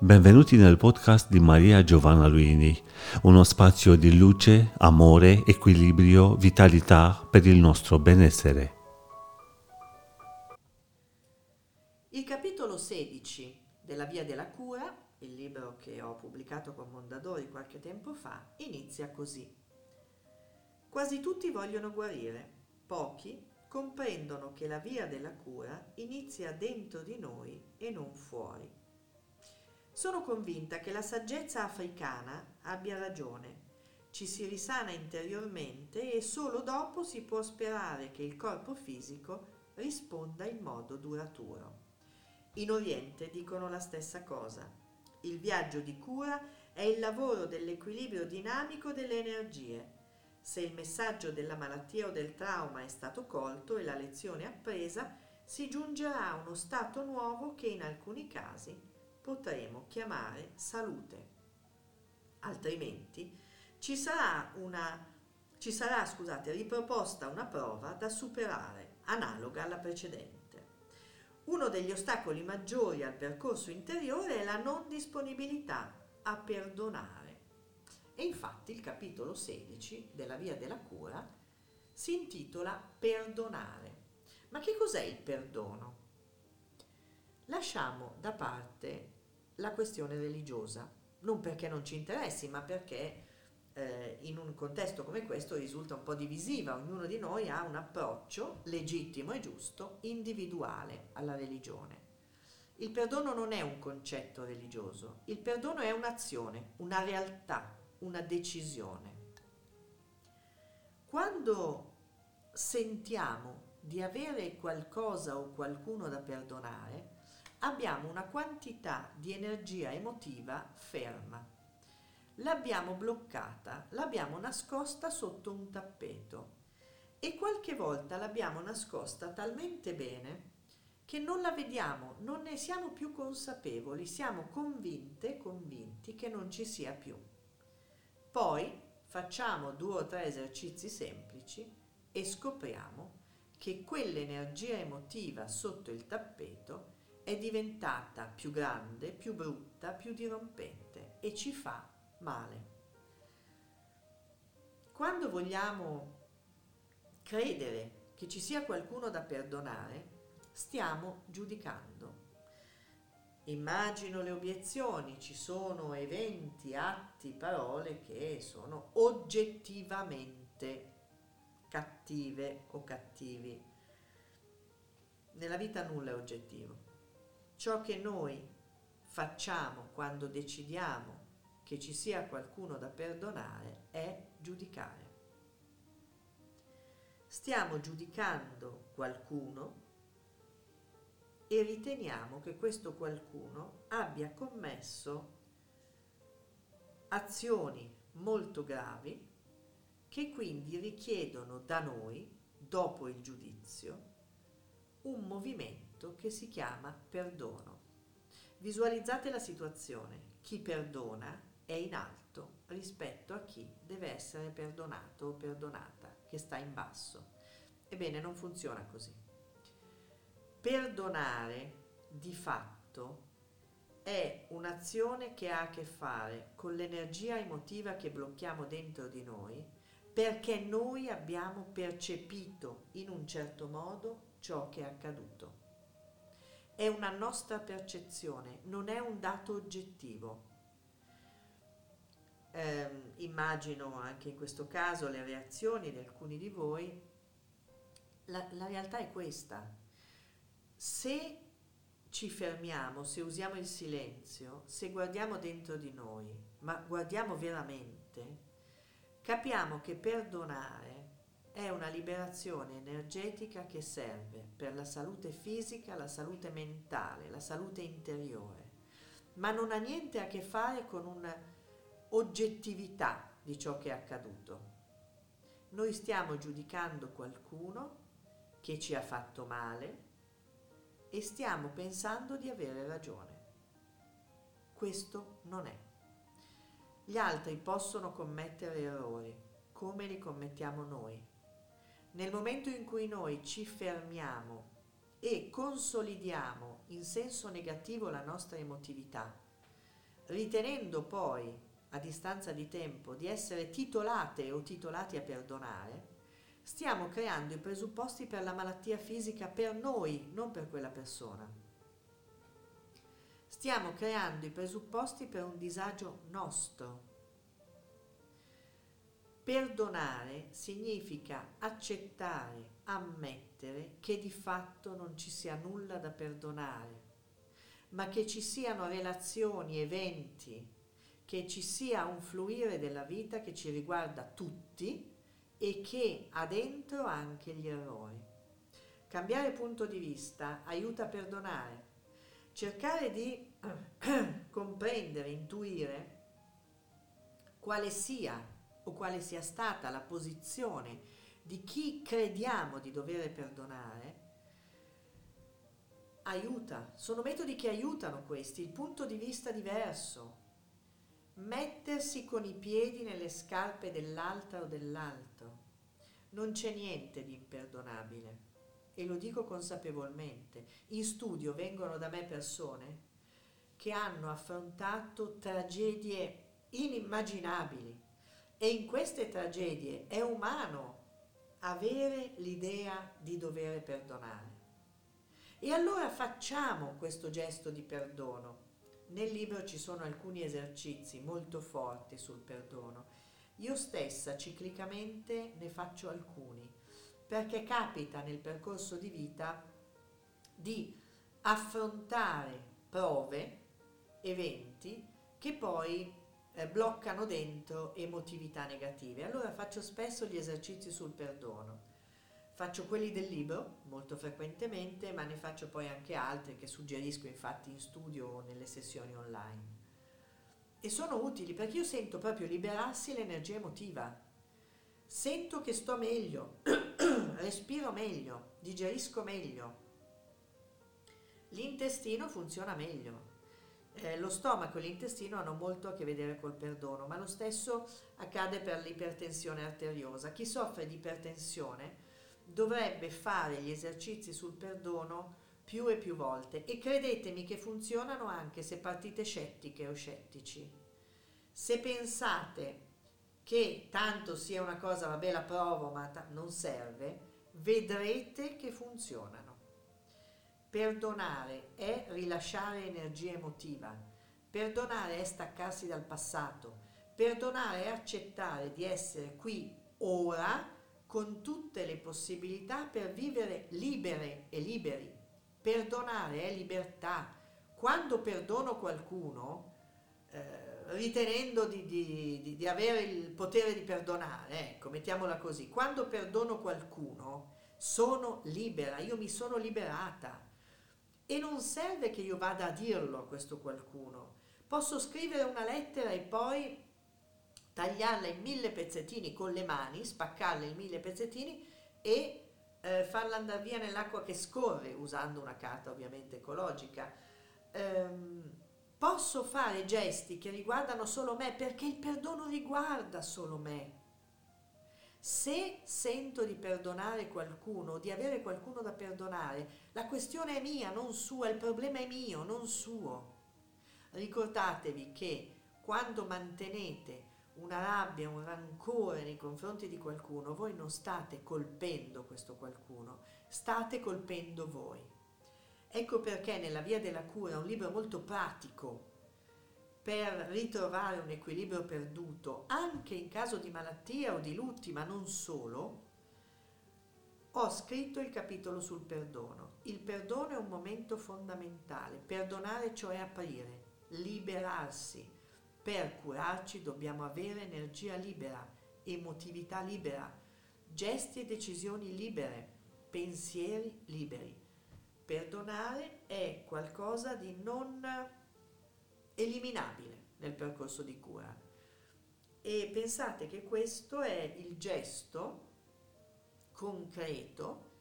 Benvenuti nel podcast di Maria Giovanna Luini, uno spazio di luce, amore, equilibrio, vitalità per il nostro benessere. Il capitolo 16 della Via della Cura, il libro che ho pubblicato con Mondadori qualche tempo fa, inizia così. Quasi tutti vogliono guarire, pochi comprendono che la via della cura inizia dentro di noi e non fuori. Sono convinta che la saggezza africana abbia ragione. Ci si risana interiormente e solo dopo si può sperare che il corpo fisico risponda in modo duraturo. In Oriente dicono la stessa cosa. Il viaggio di cura è il lavoro dell'equilibrio dinamico delle energie se il messaggio della malattia o del trauma è stato colto e la lezione appresa, si giungerà a uno stato nuovo che in alcuni casi potremo chiamare salute. Altrimenti ci sarà, una, ci sarà scusate, riproposta una prova da superare, analoga alla precedente. Uno degli ostacoli maggiori al percorso interiore è la non disponibilità a perdonare. E infatti il capitolo 16 della Via della Cura si intitola Perdonare. Ma che cos'è il perdono? Lasciamo da parte la questione religiosa, non perché non ci interessi, ma perché eh, in un contesto come questo risulta un po' divisiva. Ognuno di noi ha un approccio legittimo e giusto, individuale alla religione. Il perdono non è un concetto religioso, il perdono è un'azione, una realtà una decisione. Quando sentiamo di avere qualcosa o qualcuno da perdonare, abbiamo una quantità di energia emotiva ferma. L'abbiamo bloccata, l'abbiamo nascosta sotto un tappeto e qualche volta l'abbiamo nascosta talmente bene che non la vediamo, non ne siamo più consapevoli, siamo convinte, convinti che non ci sia più. Poi facciamo due o tre esercizi semplici e scopriamo che quell'energia emotiva sotto il tappeto è diventata più grande, più brutta, più dirompente e ci fa male. Quando vogliamo credere che ci sia qualcuno da perdonare, stiamo giudicando Immagino le obiezioni, ci sono eventi, atti, parole che sono oggettivamente cattive o cattivi. Nella vita nulla è oggettivo. Ciò che noi facciamo quando decidiamo che ci sia qualcuno da perdonare è giudicare. Stiamo giudicando qualcuno e riteniamo che questo qualcuno abbia commesso azioni molto gravi che quindi richiedono da noi, dopo il giudizio, un movimento che si chiama perdono. Visualizzate la situazione, chi perdona è in alto rispetto a chi deve essere perdonato o perdonata, che sta in basso. Ebbene, non funziona così. Perdonare di fatto è un'azione che ha a che fare con l'energia emotiva che blocchiamo dentro di noi perché noi abbiamo percepito in un certo modo ciò che è accaduto. È una nostra percezione, non è un dato oggettivo. Eh, immagino anche in questo caso le reazioni di alcuni di voi. La, la realtà è questa se ci fermiamo, se usiamo il silenzio, se guardiamo dentro di noi, ma guardiamo veramente, capiamo che perdonare è una liberazione energetica che serve per la salute fisica, la salute mentale, la salute interiore, ma non ha niente a che fare con un'oggettività di ciò che è accaduto. Noi stiamo giudicando qualcuno che ci ha fatto male, e stiamo pensando di avere ragione. Questo non è. Gli altri possono commettere errori, come li commettiamo noi. Nel momento in cui noi ci fermiamo e consolidiamo in senso negativo la nostra emotività, ritenendo poi, a distanza di tempo, di essere titolate o titolati a perdonare, stiamo creando i presupposti per la malattia fisica per noi, non per quella persona. Stiamo creando i presupposti per un disagio nostro. Perdonare significa accettare, ammettere che di fatto non ci sia nulla da perdonare, ma che ci siano relazioni, eventi, che ci sia un fluire della vita che ci riguarda tutti e che ha dentro anche gli errori. Cambiare punto di vista aiuta a perdonare, cercare di comprendere, intuire quale sia o quale sia stata la posizione di chi crediamo di dover perdonare, aiuta. Sono metodi che aiutano questi, il punto di vista diverso. Mettersi con i piedi nelle scarpe dell'altra o dell'altro. Non c'è niente di imperdonabile e lo dico consapevolmente. In studio vengono da me persone che hanno affrontato tragedie inimmaginabili e in queste tragedie è umano avere l'idea di dover perdonare. E allora facciamo questo gesto di perdono. Nel libro ci sono alcuni esercizi molto forti sul perdono. Io stessa ciclicamente ne faccio alcuni, perché capita nel percorso di vita di affrontare prove, eventi che poi eh, bloccano dentro emotività negative. Allora faccio spesso gli esercizi sul perdono. Faccio quelli del libro molto frequentemente, ma ne faccio poi anche altri che suggerisco infatti in studio o nelle sessioni online. E sono utili perché io sento proprio liberarsi l'energia emotiva. Sento che sto meglio, respiro meglio, digerisco meglio. L'intestino funziona meglio eh, lo stomaco e l'intestino hanno molto a che vedere col perdono, ma lo stesso accade per l'ipertensione arteriosa. Chi soffre di ipertensione dovrebbe fare gli esercizi sul perdono più e più volte e credetemi che funzionano anche se partite scettiche o scettici. Se pensate che tanto sia una cosa, vabbè la provo, ma ta- non serve, vedrete che funzionano. Perdonare è rilasciare energia emotiva. Perdonare è staccarsi dal passato. Perdonare è accettare di essere qui ora con tutte le possibilità per vivere libere e liberi. Perdonare è libertà. Quando perdono qualcuno, eh, ritenendo di, di, di, di, avere il potere di perdonare, ecco, mettiamola così, quando perdono qualcuno sono libera, io mi sono liberata. E non serve che io vada a dirlo a questo qualcuno. Posso scrivere una lettera e poi tagliarla in mille pezzettini con le mani, spaccarla in mille pezzettini e eh, farla andare via nell'acqua che scorre, usando una carta ovviamente ecologica. Ehm, posso fare gesti che riguardano solo me perché il perdono riguarda solo me. Se sento di perdonare qualcuno, di avere qualcuno da perdonare, la questione è mia, non sua, il problema è mio, non suo. Ricordatevi che quando mantenete una rabbia, un rancore nei confronti di qualcuno, voi non state colpendo questo qualcuno, state colpendo voi. Ecco perché nella Via della Cura, un libro molto pratico, per ritrovare un equilibrio perduto anche in caso di malattia o di lutti, ma non solo, ho scritto il capitolo sul perdono. Il perdono è un momento fondamentale. Perdonare cioè aprire, liberarsi. Per curarci dobbiamo avere energia libera, emotività libera, gesti e decisioni libere, pensieri liberi. Perdonare è qualcosa di non eliminabile nel percorso di cura. E pensate che questo è il gesto concreto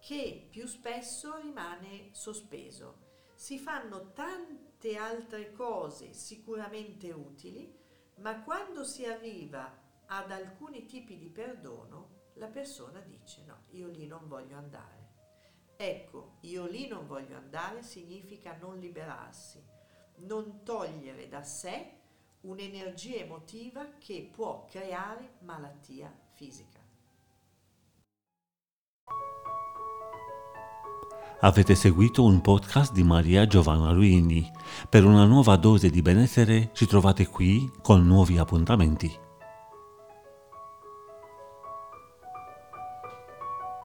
che più spesso rimane sospeso. Si fanno tante altre cose sicuramente utili, ma quando si arriva ad alcuni tipi di perdono, la persona dice no, io lì non voglio andare. Ecco, io lì non voglio andare significa non liberarsi non togliere da sé un'energia emotiva che può creare malattia fisica. Avete seguito un podcast di Maria Giovanna Luini. Per una nuova dose di benessere ci trovate qui con nuovi appuntamenti.